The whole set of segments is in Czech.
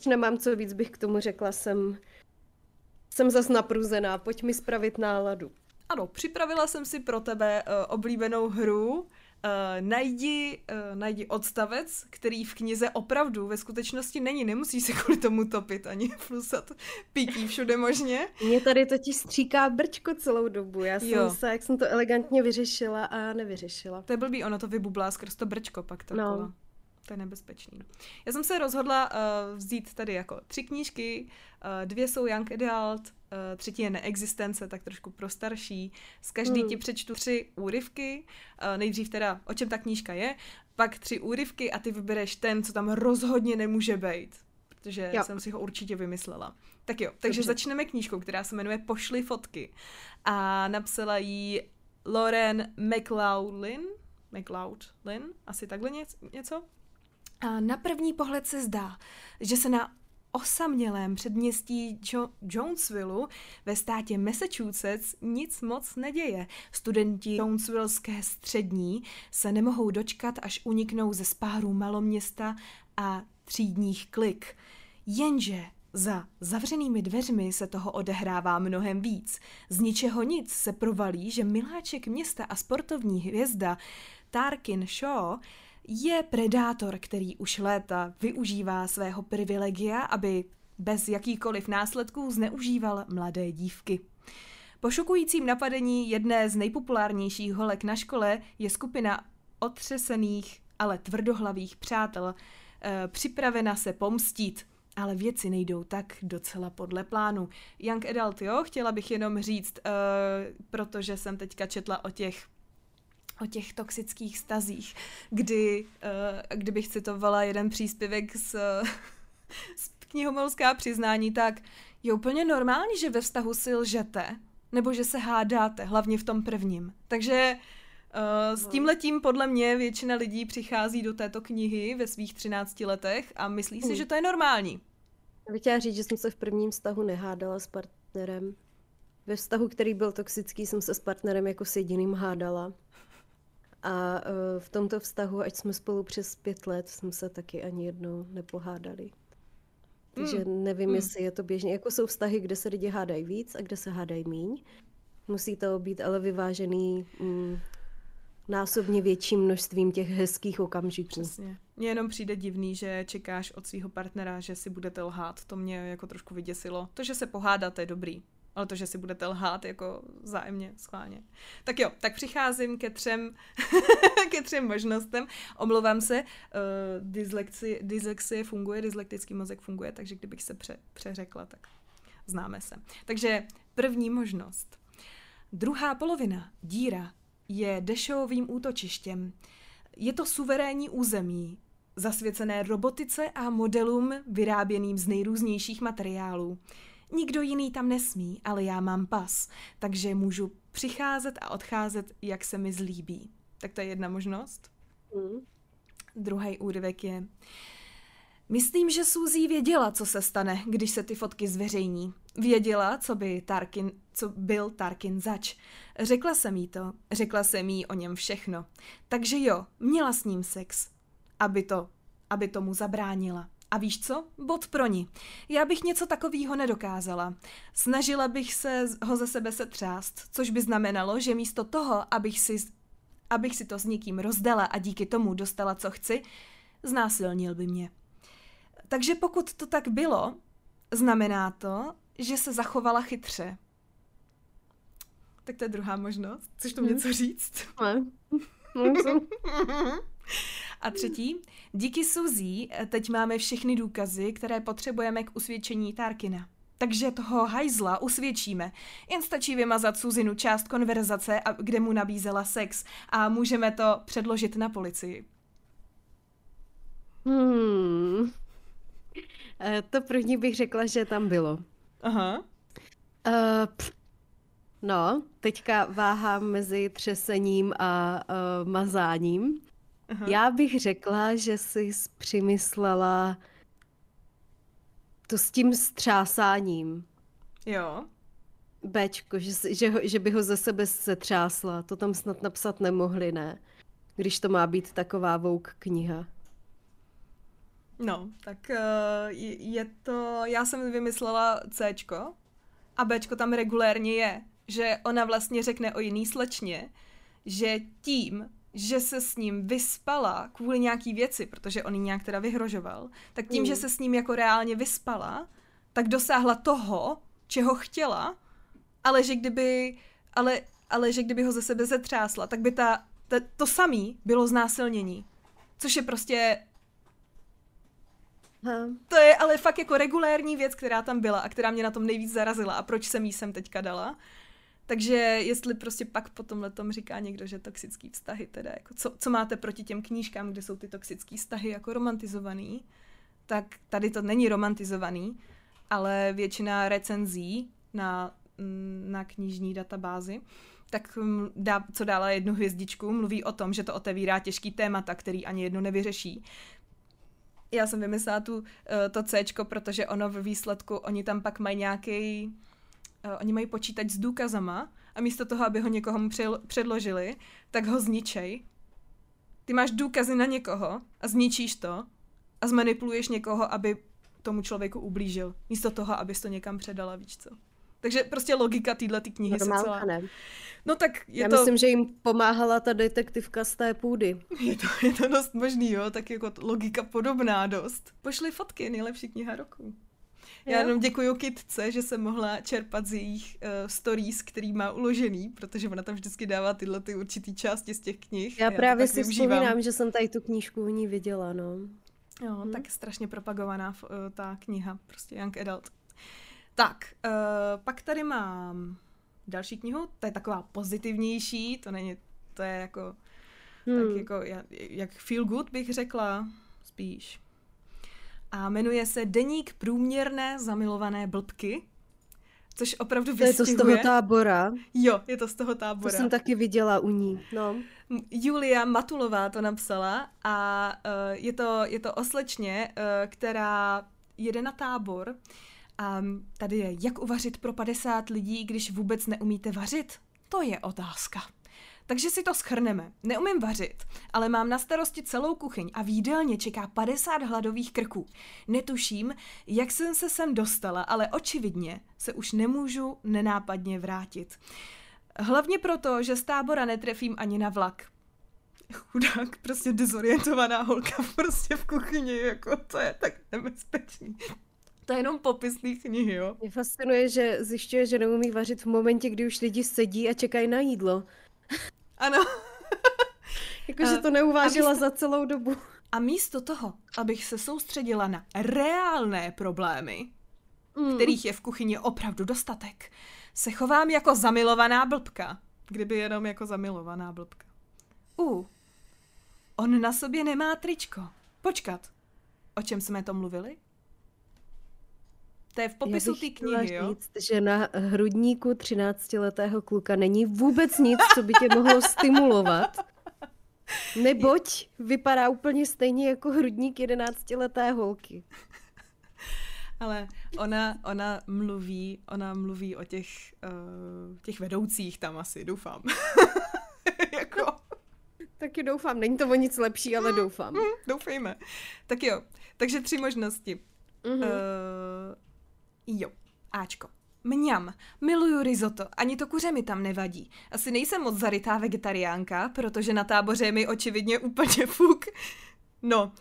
už nemám co víc, bych k tomu řekla, jsem, jsem zas napruzená, pojď mi spravit náladu. Ano, připravila jsem si pro tebe uh, oblíbenou hru, Uh, najdi, uh, najdi odstavec, který v knize opravdu ve skutečnosti není. Nemusíš se kvůli tomu topit ani flusat pití všude možně. Mě tady totiž stříká brčko celou dobu. Já jsem jo. se, jak jsem to elegantně vyřešila a nevyřešila. To je blbý, ono to vybublá skrz to brčko pak to no. To je nebezpečný. Já jsem se rozhodla uh, vzít tady jako tři knížky, uh, dvě jsou Young Adult, uh, třetí je Neexistence, tak trošku pro starší. Z každý hmm. ti přečtu tři úryvky, uh, nejdřív teda, o čem ta knížka je, pak tři úryvky a ty vybereš ten, co tam rozhodně nemůže být, protože jo. jsem si ho určitě vymyslela. Tak jo, takže Dobře. začneme knížkou, která se jmenuje Pošly fotky a napsala ji Lauren McLaughlin, McLaughlin, asi takhle něco. A na první pohled se zdá, že se na osamělém předměstí jo- Jonesville ve státě Massachusetts nic moc neděje. Studenti Jonesvilleské střední se nemohou dočkat, až uniknou ze spáru maloměsta a třídních klik. Jenže za zavřenými dveřmi se toho odehrává mnohem víc. Z ničeho nic se provalí, že miláček města a sportovní hvězda Tarkin Shaw je predátor, který už léta využívá svého privilegia, aby bez jakýkoliv následků zneužíval mladé dívky. Po šokujícím napadení jedné z nejpopulárnějších holek na škole je skupina otřesených, ale tvrdohlavých přátel e, připravena se pomstít. Ale věci nejdou tak docela podle plánu. Young Adult, jo, chtěla bych jenom říct, e, protože jsem teďka četla o těch o těch toxických stazích, kdy, uh, kdybych citovala jeden příspěvek z, z knihomolská přiznání, tak je úplně normální, že ve vztahu si lžete, nebo že se hádáte, hlavně v tom prvním. Takže uh, s tím letím podle mě většina lidí přichází do této knihy ve svých 13 letech a myslí si, hmm. že to je normální. Já bych chtěla říct, že jsem se v prvním vztahu nehádala s partnerem. Ve vztahu, který byl toxický, jsem se s partnerem jako s jediným hádala. A uh, v tomto vztahu, ať jsme spolu přes pět let, jsme se taky ani jednou nepohádali. Takže mm. nevím, mm. jestli je to běžně. Jako jsou vztahy, kde se lidi hádají víc a kde se hádají míň. Musí to být ale vyvážený mm, násobně větším množstvím těch hezkých okamžiků. Přesně. Mně jenom přijde divný, že čekáš od svého partnera, že si budete lhát. To mě jako trošku vyděsilo. To, že se pohádáte, je dobrý ale to, že si budete lhát jako zájemně, schválně. Tak jo, tak přicházím ke třem, ke třem možnostem. Omlouvám se, uh, dyslexie, dyslexie funguje, dyslektický mozek funguje, takže kdybych se pře, přeřekla, tak známe se. Takže první možnost. Druhá polovina, díra, je dešovým útočištěm. Je to suverénní území, zasvěcené robotice a modelům vyráběným z nejrůznějších materiálů. Nikdo jiný tam nesmí, ale já mám pas, takže můžu přicházet a odcházet, jak se mi zlíbí. Tak to je jedna možnost. Mm. Druhý úryvek je... Myslím, že Suzy věděla, co se stane, když se ty fotky zveřejní. Věděla, co by Tarkin, co byl Tarkin zač. Řekla jsem jí to, řekla jsem jí o něm všechno. Takže jo, měla s ním sex. Aby to, aby tomu zabránila. A víš co? Bod pro ní. Já bych něco takového nedokázala. Snažila bych se ho ze sebe setřást, což by znamenalo, že místo toho, abych si, abych si to s někým rozdala a díky tomu dostala, co chci, znásilnil by mě. Takže pokud to tak bylo, znamená to, že se zachovala chytře. Tak to je druhá možnost. Chceš tomu hmm. něco říct? Ne. A třetí, díky Suzy eh, teď máme všechny důkazy, které potřebujeme k usvědčení Tarkina. Takže toho hajzla usvědčíme. Jen stačí vymazat Suzinu část konverzace, kde mu nabízela sex a můžeme to předložit na policii. Hmm. E, to první bych řekla, že tam bylo. Aha. E, no, teďka váhám mezi třesením a uh, mazáním. Aha. Já bych řekla, že jsi přimyslela to s tím střásáním. Jo. Bčko, že, že, že by ho ze sebe setřásla. To tam snad napsat nemohli, ne? Když to má být taková vouk kniha. No, tak uh, je to, já jsem vymyslela Cčko a Bčko tam regulérně je, že ona vlastně řekne o jiný slečně, že tím, že se s ním vyspala kvůli nějaký věci, protože on ji nějak teda vyhrožoval, tak tím, mm. že se s ním jako reálně vyspala, tak dosáhla toho, čeho chtěla, ale že kdyby, ale, ale že kdyby ho ze sebe zetřásla, tak by ta, ta to samý bylo znásilnění. Což je prostě Ha. To je ale fakt jako regulérní věc, která tam byla a která mě na tom nejvíc zarazila a proč jsem jí sem teďka dala. Takže jestli prostě pak po tomhle tom říká někdo, že toxický vztahy, teda jako co, co máte proti těm knížkám, kde jsou ty toxický vztahy jako romantizovaný, tak tady to není romantizovaný, ale většina recenzí na, na knižní databázi, tak mm, dá, co dála jednu hvězdičku, mluví o tom, že to otevírá těžký témata, který ani jedno nevyřeší. Já jsem vymyslela tu, eh, to C, protože ono v výsledku, oni tam pak mají nějaký, uh, oni mají počítač s důkazama a místo toho, aby ho někomu předložili, tak ho zničej. Ty máš důkazy na někoho a zničíš to a zmanipuluješ někoho, aby tomu člověku ublížil. Místo toho, abys to někam předala, víš co. Takže prostě logika téhle ty knihy Normálka, se celá... Ne. No tak je Já to... myslím, že jim pomáhala ta detektivka z té půdy. Je to, je to dost možný, jo, tak jako logika podobná dost. Pošli fotky, nejlepší kniha roku. Já jenom děkuji Kitce, že jsem mohla čerpat z jejich uh, stories, který má uložený, protože ona tam vždycky dává tyhle ty určitý části z těch knih. Já, já právě si využívám. vzpomínám, že jsem tady tu knížku u ní viděla, no. Jo, hmm. tak strašně propagovaná uh, ta kniha, prostě Young Adult. Tak, uh, pak tady mám další knihu, to je taková pozitivnější, to není, to je jako, hmm. tak jako, jak feel good bych řekla, spíš. A jmenuje se Deník průměrné zamilované blbky, což opravdu vystihuje. To je to z toho tábora. Jo, je to z toho tábora. To jsem taky viděla u ní, no. Julia Matulová to napsala a uh, je, to, je to oslečně, uh, která jede na tábor a tady je, jak uvařit pro 50 lidí, když vůbec neumíte vařit? To je otázka. Takže si to schrneme. Neumím vařit, ale mám na starosti celou kuchyň a v jídelně čeká 50 hladových krků. Netuším, jak jsem se sem dostala, ale očividně se už nemůžu nenápadně vrátit. Hlavně proto, že z tábora netrefím ani na vlak. Chudák, prostě dezorientovaná holka prostě v kuchyni, jako to je tak nebezpečný. To je jenom popis té knihy, jo? Mě fascinuje, že zjišťuje, že neumí vařit v momentě, kdy už lidi sedí a čekají na jídlo. Ano. Jakože to neuvážila místo... za celou dobu. A místo toho, abych se soustředila na reálné problémy, mm. kterých je v kuchyni opravdu dostatek, se chovám jako zamilovaná blbka. Kdyby jenom jako zamilovaná blbka. U. On na sobě nemá tričko. Počkat. O čem jsme to mluvili? To je v popisu té knihy, jo? Říct, že na hrudníku 13-letého kluka není vůbec nic, co by tě mohlo stimulovat. Neboť vypadá úplně stejně jako hrudník 11-leté holky. Ale ona, ona mluví, ona mluví o těch, uh, těch vedoucích tam asi, doufám. jako... Taky doufám, není to o nic lepší, ale doufám. Mm, doufejme. Tak jo, takže tři možnosti. Mm-hmm. Uh, Jo, Ačko. Mňam, miluju risotto, ani to kuře mi tam nevadí. Asi nejsem moc zarytá vegetariánka, protože na táboře je mi očividně úplně fuk. No,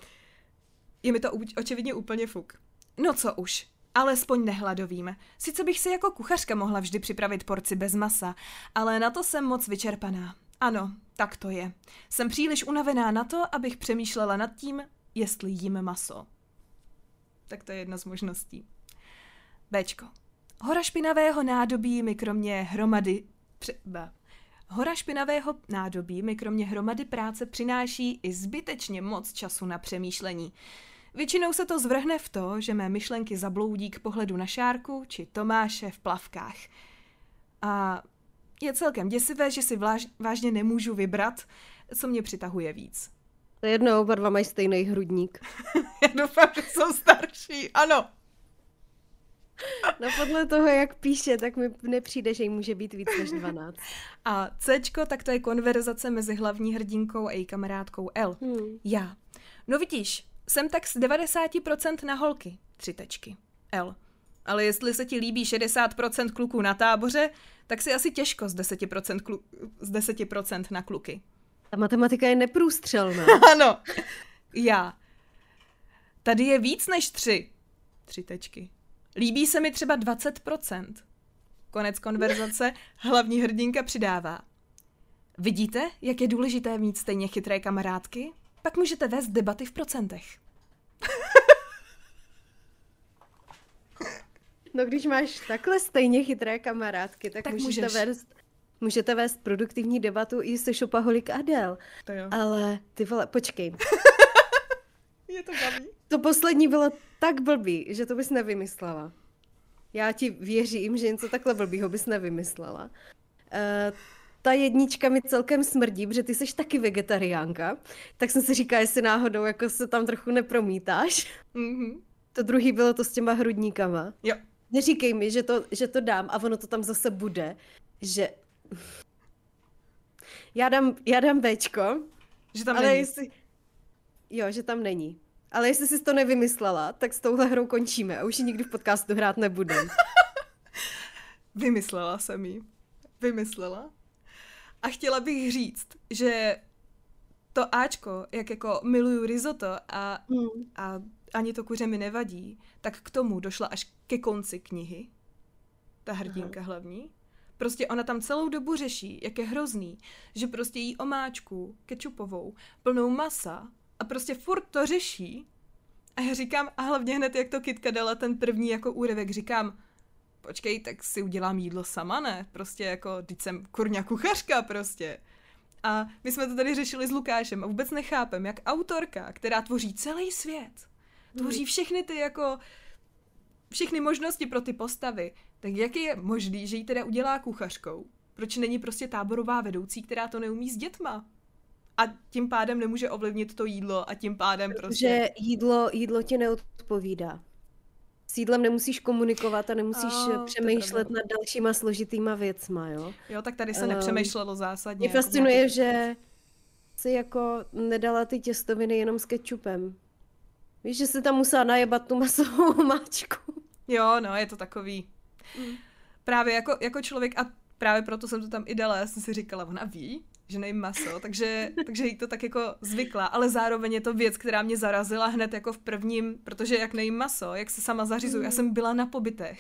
je mi to očividně úplně fuk. No co už, alespoň nehladovím. Sice bych si jako kuchařka mohla vždy připravit porci bez masa, ale na to jsem moc vyčerpaná. Ano, tak to je. Jsem příliš unavená na to, abych přemýšlela nad tím, jestli jím maso. Tak to je jedna z možností. Bčko. Hora špinavého nádobí mi kromě hromady... Třeba. Hora špinavého nádobí mi kromě hromady práce přináší i zbytečně moc času na přemýšlení. Většinou se to zvrhne v to, že mé myšlenky zabloudí k pohledu na Šárku či Tomáše v plavkách. A je celkem děsivé, že si vláž, vážně nemůžu vybrat, co mě přitahuje víc. To je jedno, oba dva mají stejný hrudník. Já doufám, že jsou starší, ano. No podle toho, jak píše, tak mi nepřijde, že jí může být víc než 12. A C, tak to je konverzace mezi hlavní hrdinkou a její kamarádkou L. Hmm. Já. No vidíš, jsem tak z 90% na holky. Tři tečky. L. Ale jestli se ti líbí 60% kluků na táboře, tak si asi těžko z 10%, klu- z 10% na kluky. Ta matematika je neprůstřelná. ano. Já. Tady je víc než tři. Tři tečky. Líbí se mi třeba 20%. Konec konverzace, hlavní hrdinka přidává. Vidíte, jak je důležité mít stejně chytré kamarádky? Pak můžete vést debaty v procentech. No když máš takhle stejně chytré kamarádky, tak, tak můžete, můžeš. vést, můžete vést produktivní debatu i se Šopaholik Adel. To jo. Ale ty vole, počkej. je to blbý. To poslední bylo tak blbý, že to bys nevymyslela. Já ti věřím, že něco takhle blbýho bys nevymyslela. Uh, ta jednička mi celkem smrdí, protože ty jsi taky vegetariánka, tak jsem si říkala, jestli náhodou jako se tam trochu nepromítáš. Mm-hmm. To druhý bylo to s těma hrudníkama. Jo. Neříkej mi, že to, že to dám a ono to tam zase bude, že... Já dám, já dám Bčko. Že tam ale není. Jestli... Jo, že tam není. Ale jestli jsi to nevymyslela, tak s touhle hrou končíme a už ji nikdy v podcastu hrát nebudem. Vymyslela jsem ji. Vymyslela. A chtěla bych říct, že to Ačko, jak jako miluju risotto a, mm. a ani to kuře mi nevadí, tak k tomu došla až ke konci knihy. Ta hrdinka Aha. hlavní. Prostě ona tam celou dobu řeší, jak je hrozný, že prostě jí omáčku kečupovou, plnou masa a prostě furt to řeší. A já říkám, a hlavně hned jak to Kitka dala ten první jako úryvek, říkám, počkej, tak si udělám jídlo sama, ne? Prostě jako, teď jsem kurňa kuchařka prostě. A my jsme to tady řešili s Lukášem a vůbec nechápem, jak autorka, která tvoří celý svět, tvoří všechny ty jako všechny možnosti pro ty postavy, tak jak je možný, že ji teda udělá kuchařkou? Proč není prostě táborová vedoucí, která to neumí s dětma? A tím pádem nemůže ovlivnit to jídlo a tím pádem Protože prostě... Protože jídlo, jídlo ti neodpovídá. S jídlem nemusíš komunikovat a nemusíš oh, přemýšlet nad dalšíma složitýma věcma, jo? Jo, tak tady se um, nepřemýšlelo zásadně. Mě jako fascinuje, že si jako nedala ty těstoviny jenom s kečupem. Víš, že si tam musela najebat tu masovou máčku. Jo, no, je to takový. Mm. Právě jako, jako člověk, a právě proto jsem to tam i dala, já jsem si říkala, ona ví, že nejím maso, takže, takže jí to tak jako zvykla, ale zároveň je to věc, která mě zarazila hned jako v prvním, protože jak nejím maso, jak se sama zařizuju, já mm. jsem byla na pobytech,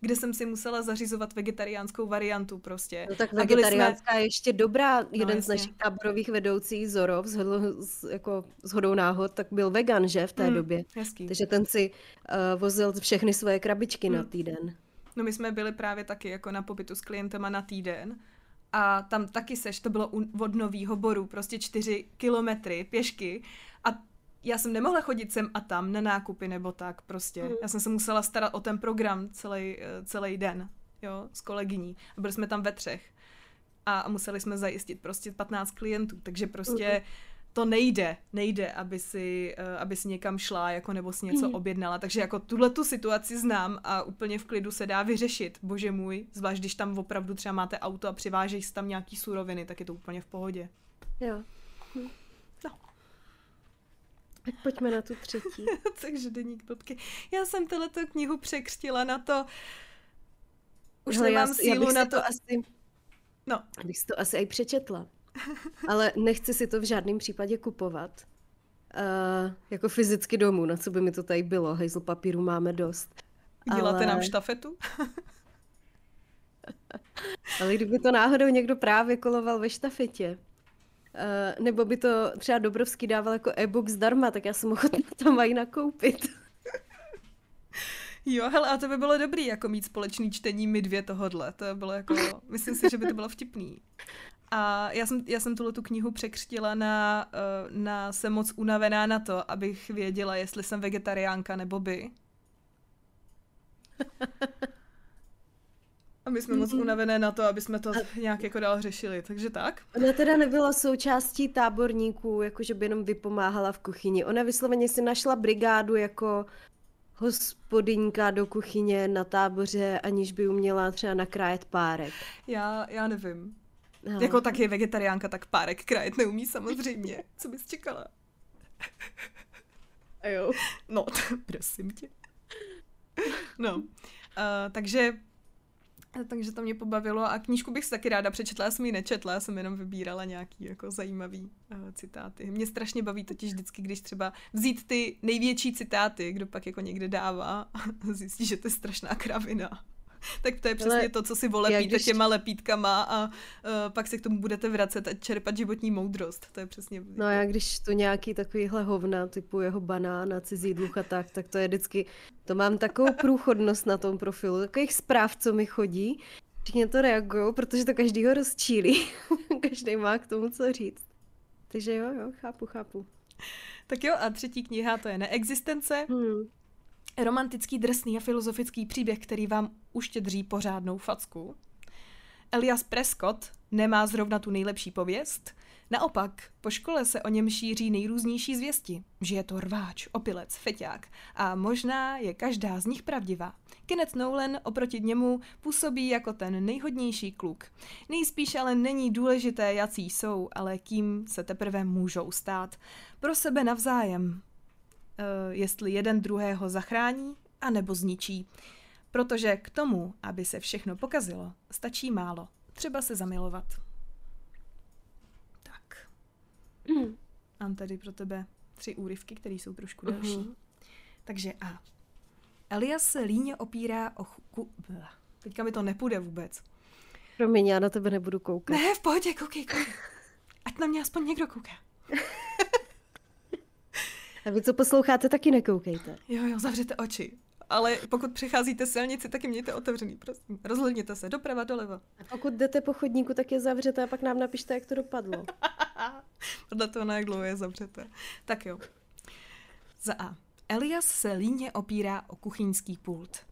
kde jsem si musela zařizovat vegetariánskou variantu prostě. No tak vegetariánská jsme... je ještě dobrá. No, Jeden jasně. z našich táborových vedoucích, Zorov, z, z, jako hodou náhod, tak byl vegan, že, v té mm, době. Hezký. Takže ten si uh, vozil všechny svoje krabičky mm. na týden. No my jsme byli právě taky jako na pobytu s klientama na týden a tam taky seš, to bylo od Novýho Boru, prostě čtyři kilometry pěšky a já jsem nemohla chodit sem a tam na nákupy nebo tak prostě. Mm. Já jsem se musela starat o ten program celý, eh, celý den, jo, s kolegyní. A byli jsme tam ve třech. A museli jsme zajistit prostě 15 klientů, takže prostě mm. To nejde, nejde, aby si, eh, aby si někam šla jako nebo si něco mm. objednala. Takže jako tuhle tu situaci znám a úplně v klidu se dá vyřešit, bože můj. Zvlášť, když tam opravdu třeba máte auto a přivážejí tam nějaký suroviny, tak je to úplně v pohodě. Jo. Hm. Tak pojďme na tu třetí. Takže deník Bobky. Já jsem tohleto knihu překřtila na to, už Hele, nemám já, sílu já na to. to asi, no. Bych si to asi i přečetla. Ale nechci si to v žádném případě kupovat. Uh, jako fyzicky domů, na co by mi to tady bylo. Hejzl papíru máme dost. Děláte Ale... nám štafetu? Ale kdyby to náhodou někdo právě koloval ve štafetě, Uh, nebo by to třeba Dobrovský dával jako e-book zdarma, tak já jsem ochotná to mají nakoupit. Jo, hele, a to by bylo dobrý, jako mít společný čtení my dvě tohodle. To bylo jako, myslím si, že by to bylo vtipný. A já jsem, já jsem tuhle tu knihu překřtila na, uh, na jsem moc unavená na to, abych věděla, jestli jsem vegetariánka nebo by. A my jsme mm-hmm. moc unavené na to, aby jsme to a... nějak jako dál řešili, takže tak. Ona teda nebyla součástí táborníků, jakože by jenom vypomáhala v kuchyni. Ona vysloveně si našla brigádu jako hospodyňka do kuchyně na táboře, aniž by uměla třeba nakrájet párek. Já, já nevím. No. Jako taky vegetariánka, tak párek krájet neumí samozřejmě. Co bys čekala? A jo. No, prosím tě. No, uh, takže takže to mě pobavilo a knížku bych si taky ráda přečetla, já jsem ji nečetla, já jsem jenom vybírala nějaký jako zajímavý uh, citáty. Mě strašně baví totiž vždycky, když třeba vzít ty největší citáty, kdo pak jako někde dává a zjistí, že to je strašná kravina. Tak to je přesně Ale to, co si volepíte když... těma lepítkama a uh, pak se k tomu budete vracet a čerpat životní moudrost. To je přesně... No já když to nějaký takovýhle hovna, typu jeho banán a cizí duch a tak, tak to je vždycky, to mám takovou průchodnost na tom profilu, takových zpráv, co mi chodí, všichni to reagují, protože to každýho rozčílí. Každý má k tomu co říct. Takže jo, jo, chápu, chápu. Tak jo, a třetí kniha to je Neexistence. Hmm romantický, drsný a filozofický příběh, který vám uštědří pořádnou facku. Elias Prescott nemá zrovna tu nejlepší pověst, naopak po škole se o něm šíří nejrůznější zvěsti, že je to rváč, opilec, feťák a možná je každá z nich pravdivá. Kenneth Nolan oproti němu působí jako ten nejhodnější kluk. Nejspíš ale není důležité, jací jsou, ale kým se teprve můžou stát. Pro sebe navzájem, jestli jeden druhého zachrání a nebo zničí. Protože k tomu, aby se všechno pokazilo, stačí málo. Třeba se zamilovat. Tak. Mm. Mám tady pro tebe tři úryvky, které jsou trošku delší. Uh-huh. Takže A. Elias se líně opírá o chuku... Teďka mi to nepůjde vůbec. Promiň, já na tebe nebudu koukat. Ne, v pohodě, koukej, koukej. Ať na mě aspoň někdo kouká. A vy, co posloucháte, taky nekoukejte. Jo, jo, zavřete oči. Ale pokud přecházíte silnici, taky mějte otevřený, prosím. Rozhledněte se, doprava, doleva. A pokud jdete po chodníku, tak je zavřete a pak nám napište, jak to dopadlo. Podle toho, na jak dlouho je zavřete. Tak jo. Za A. Elias se líně opírá o kuchyňský pult.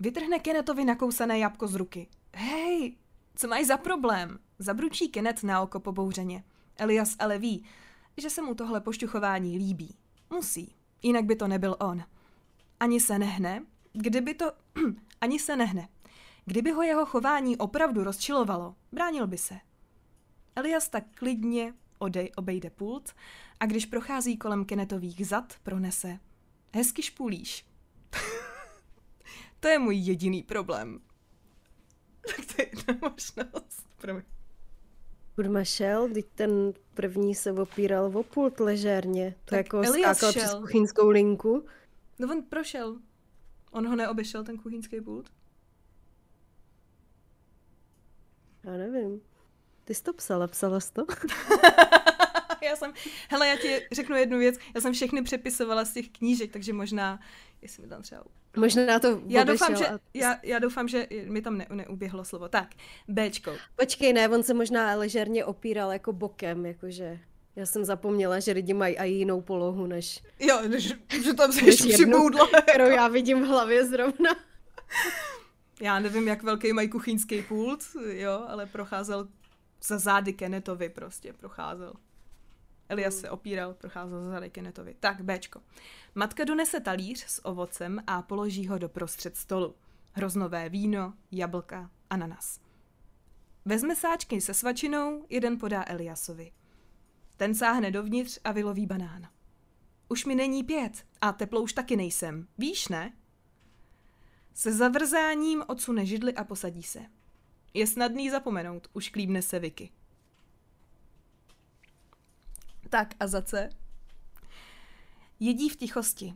Vytrhne Kennetovi nakousané jabko z ruky. Hej, co máš za problém? Zabručí Kenneth na oko pobouřeně. Elias ale ví, že se mu tohle pošťuchování líbí. Musí, jinak by to nebyl on. Ani se nehne, kdyby to... ani se nehne. Kdyby ho jeho chování opravdu rozčilovalo, bránil by se. Elias tak klidně odej, obejde pult a když prochází kolem Kenetových zad, pronese. Hezky špulíš. to je můj jediný problém. tak to je jedna možnost. Promiň. Kurma šel, teď ten první se opíral o pult ležérně. To tak jako Elias skákal šel. přes kuchyňskou linku. No on prošel. On ho neobešel, ten kuchyňský pult? Já nevím. Ty jsi to psala, psala jsi to? já jsem, hele, já ti řeknu jednu věc, já jsem všechny přepisovala z těch knížek, takže možná, jestli mi tam třeba Možná to já doufám, že, a... já, já doufám, že mi tam ne, neuběhlo slovo. Tak, Bčko. Počkej, ne, on se možná ležerně opíral jako bokem, jakože... Já jsem zapomněla, že lidi mají i jinou polohu, než... Jo, než, že tam se ještě přiboudla. Kterou já vidím v hlavě zrovna. Já nevím, jak velký mají kuchyňský pult, jo, ale procházel za zády Kenetovi prostě, procházel. Elias se opíral, procházel za zády Kenetovi. Tak, Bčko. Matka donese talíř s ovocem a položí ho do prostřed stolu. Hroznové víno, jablka, ananas. Vezme sáčky se svačinou, jeden podá Eliasovi. Ten sáhne dovnitř a vyloví banán. Už mi není pět a teplo už taky nejsem. Víš, ne? Se zavrzáním odsune židli a posadí se. Je snadný zapomenout, už klíbne se Vicky. Tak a za C? Jedí v tichosti.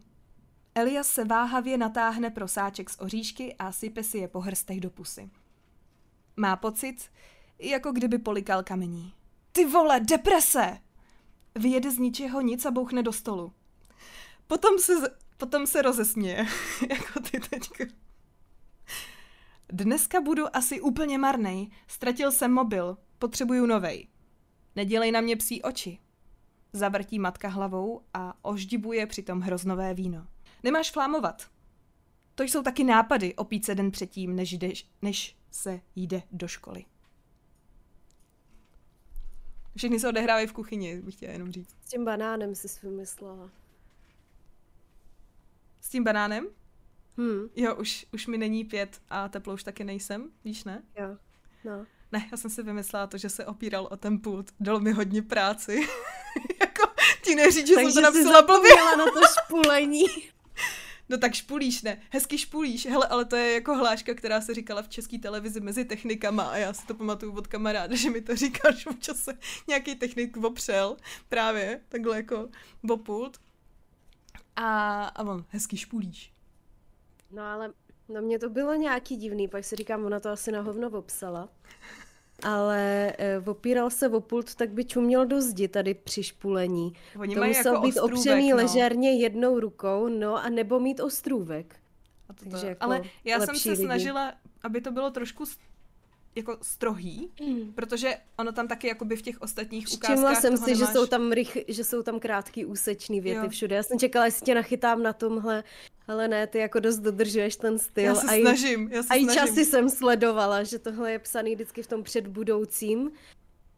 Elias se váhavě natáhne pro sáček z oříšky a sype si je po hrstech do pusy. Má pocit, jako kdyby polikal kamení. Ty vole, deprese! Vyjede z ničeho nic a bouchne do stolu. Potom se, potom se rozesměje, jako ty teďka. Dneska budu asi úplně marnej. Ztratil jsem mobil. Potřebuju novej. Nedělej na mě psí oči. Zavrtí matka hlavou a oždibuje přitom hroznové víno. Nemáš flámovat. To jsou taky nápady opít se den předtím, než, jdeš, než se jde do školy. Všechny se odehrávají v kuchyni, bych chtěla jenom říct. S tím banánem si vymyslela. S tím banánem? Hmm. Jo, už, už mi není pět a teplo už taky nejsem, víš ne? Jo, no. Ne, já jsem si vymyslela to, že se opíral o ten pult. Dalo mi hodně práci. musí neříct, že Takže jsem to napsala blbě. na to špulení. No tak špulíš, ne, hezky špulíš. Hele, ale to je jako hláška, která se říkala v české televizi mezi technikama a já si to pamatuju od kamaráda, že mi to říkal, že občas se nějaký technik opřel právě takhle jako o pult. A, a on, hezky špulíš. No ale na mě to bylo nějaký divný, pak si říkám, ona to asi na hovno opsala. Ale e, opíral se o pult, tak by čuměl do zdi tady při špulení. Oni to mají musel jako být ostrůvek, opřený no. ležerně jednou rukou, no a nebo mít ostrůvek. A to Takže to, jako ale já jsem se lidi. snažila, aby to bylo trošku jako strohý, protože ono tam taky jakoby v těch ostatních ukázkách Všimla jsem si, že nemáš. jsou, tam rych, že jsou tam krátký úsečný věty Jo. všude. Já jsem čekala, jestli tě nachytám na tomhle, ale ne, ty jako dost dodržuješ ten styl. Já se a snažím, já se A i snažím. časy jsem sledovala, že tohle je psaný vždycky v tom předbudoucím,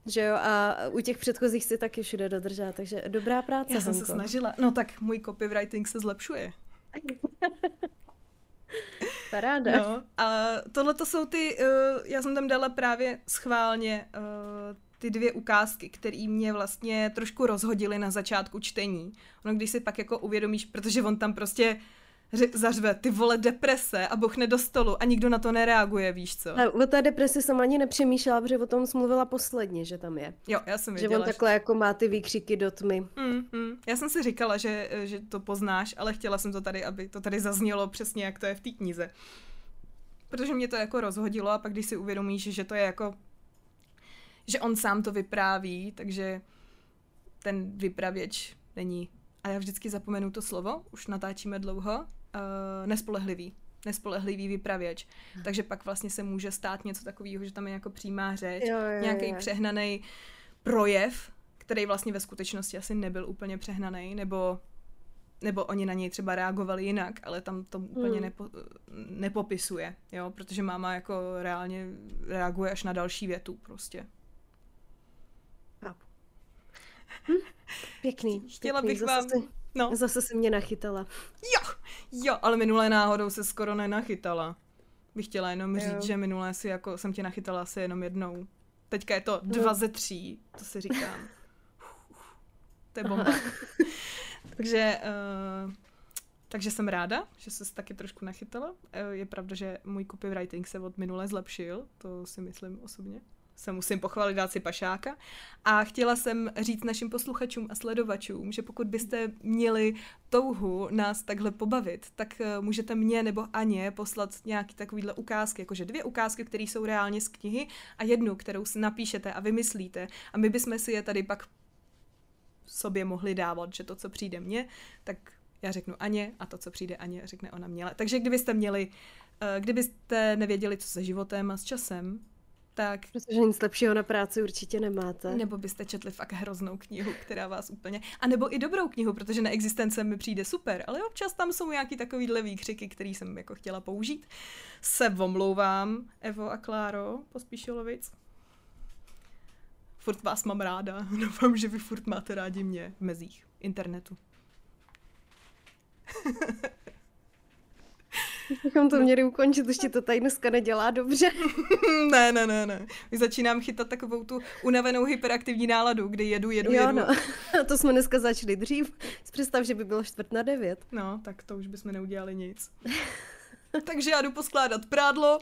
že jo, a u těch předchozích si taky všude dodržá, takže dobrá práce, Já jsem se Hanko. snažila. No tak můj copywriting se zlepšuje. Paráda. No, a tohle to jsou ty, uh, já jsem tam dala právě schválně uh, ty dvě ukázky, které mě vlastně trošku rozhodily na začátku čtení. Ono, když si pak jako uvědomíš, protože on tam prostě zařve ty vole deprese a bochne do stolu a nikdo na to nereaguje, víš co? A o té depresi jsem ani nepřemýšlela, protože o tom jsi mluvila posledně, že tam je. Jo, já jsem Že věděla. on takhle jako má ty výkřiky do tmy. Mm, mm. Já jsem si říkala, že, že to poznáš, ale chtěla jsem to tady, aby to tady zaznělo přesně, jak to je v té knize. Protože mě to jako rozhodilo a pak když si uvědomíš, že to je jako, že on sám to vypráví, takže ten vypravěč není, a já vždycky zapomenu to slovo, už natáčíme dlouho, uh, nespolehlivý. Nespolehlivý vypravěč. Takže pak vlastně se může stát něco takového, že tam je jako přímá řeč, nějaký přehnaný projev, který vlastně ve skutečnosti asi nebyl úplně přehnaný, nebo nebo oni na něj třeba reagovali jinak, ale tam to úplně Hmm. nepo, nepopisuje, jo, protože máma jako reálně reaguje až na další větu prostě. Hm? Pěkný. Chtěla pěkný. bych vám... Si, No, zase si mě nachytala. jo, jo, ale minulé náhodou se skoro nenachytala. Bych chtěla jenom Jo. říct, že minulé si jako jsem tě nachytala asi jenom jednou. Teďka je to No. dva ze tří, to si říkám. to je bomba. takže, uh, takže jsem ráda, že se taky trošku nachytala. Eh, Je pravda, že můj copywriting se od minule zlepšil, to si myslím osobně. Se musím pochválit, dát si pašáka. A chtěla jsem říct našim posluchačům a sledovačům, že pokud byste měli touhu nás takhle pobavit, tak eh, můžete mě nebo Aně poslat nějaký takovýhle ukázky, jakože dvě ukázky, které jsou reálně z knihy a jednu, kterou si napíšete a vymyslíte a my bychom si je tady pak sobě mohli dávat, že to, co přijde mně, tak já řeknu Aně a to, co přijde Aně, řekne ona mě. Takže kdybyste měli, eh, kdybyste nevěděli, co se životem a s časem, tak Protože nic lepšího na práci určitě nemáte. nebo byste četli fakt hroznou knihu, která vás úplně... A nebo i dobrou knihu, protože na existence mi přijde super, ale občas tam jsou nějaký takovýhle výkřiky, který jsem jako chtěla použít. Se omlouvám, Evo a Kláro, pospíšilovic. Furt vás mám ráda. Doufám, že vy furt máte rádi mě v mezích internetu. Bychom to měli ukončit, ti to tady dneska nedělá dobře. ne, ne, ne, ne. Už začínám chytat takovou tu unavenou hyperaktivní náladu, kdy jedu, jedu, jo, jedu. no. A to jsme dneska začali dřív. Představ, že by bylo čtvrt na devět. No, tak to už bychom neudělali nic. Takže já jdu poskládat prádlo.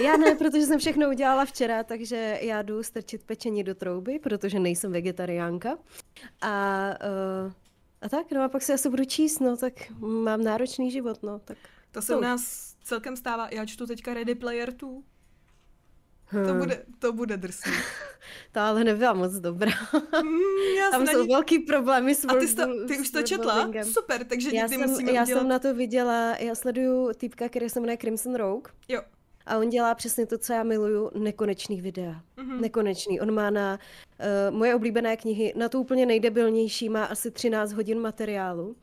Já ne, protože jsem všechno udělala včera, takže já jdu strčit pečení do trouby, protože nejsem vegetariánka. A, uh, a tak, no a pak si asi budu číst, no, tak mám náročný život, no, tak. To se u nás celkem stává. Já čtu teďka Ready Player 2. To Hm, bude, to bude drsný. To ale nebyla moc dobrá. Mm, já Tam se jsou ní... velký problémy s A ty, jsi to, ty už to četla? Super, takže Já, někdy jsem, musíme já udělat... jsem na to viděla, já sleduju týpka, který se jmenuje Crimson Rogue. Jo. A on dělá přesně to, co já miluju, nekonečný videa. Mhm. Nekonečný. On má na uh, moje oblíbené knihy, na to úplně nejdebilnější, má asi 13 hodin materiálu.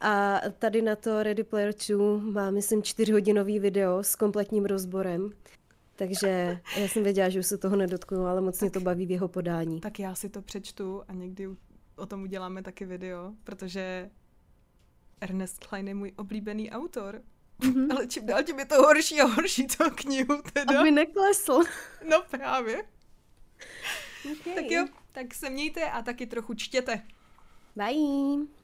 A tady na to Ready Player 2 má, myslím, 4-hodinový video s kompletním rozborem. Takže já jsem věděla, že už se toho nedotknu, ale moc mě to baví v jeho podání. Tak já si to přečtu a někdy o tom uděláme taky video, protože Ernest Klein je můj oblíbený autor. Mhm. Ale čím dál tím je to horší a horší to knihu teda. Aby neklesl. No právě. Okay. Tak jo, tak se mějte a taky trochu čtěte. Bye!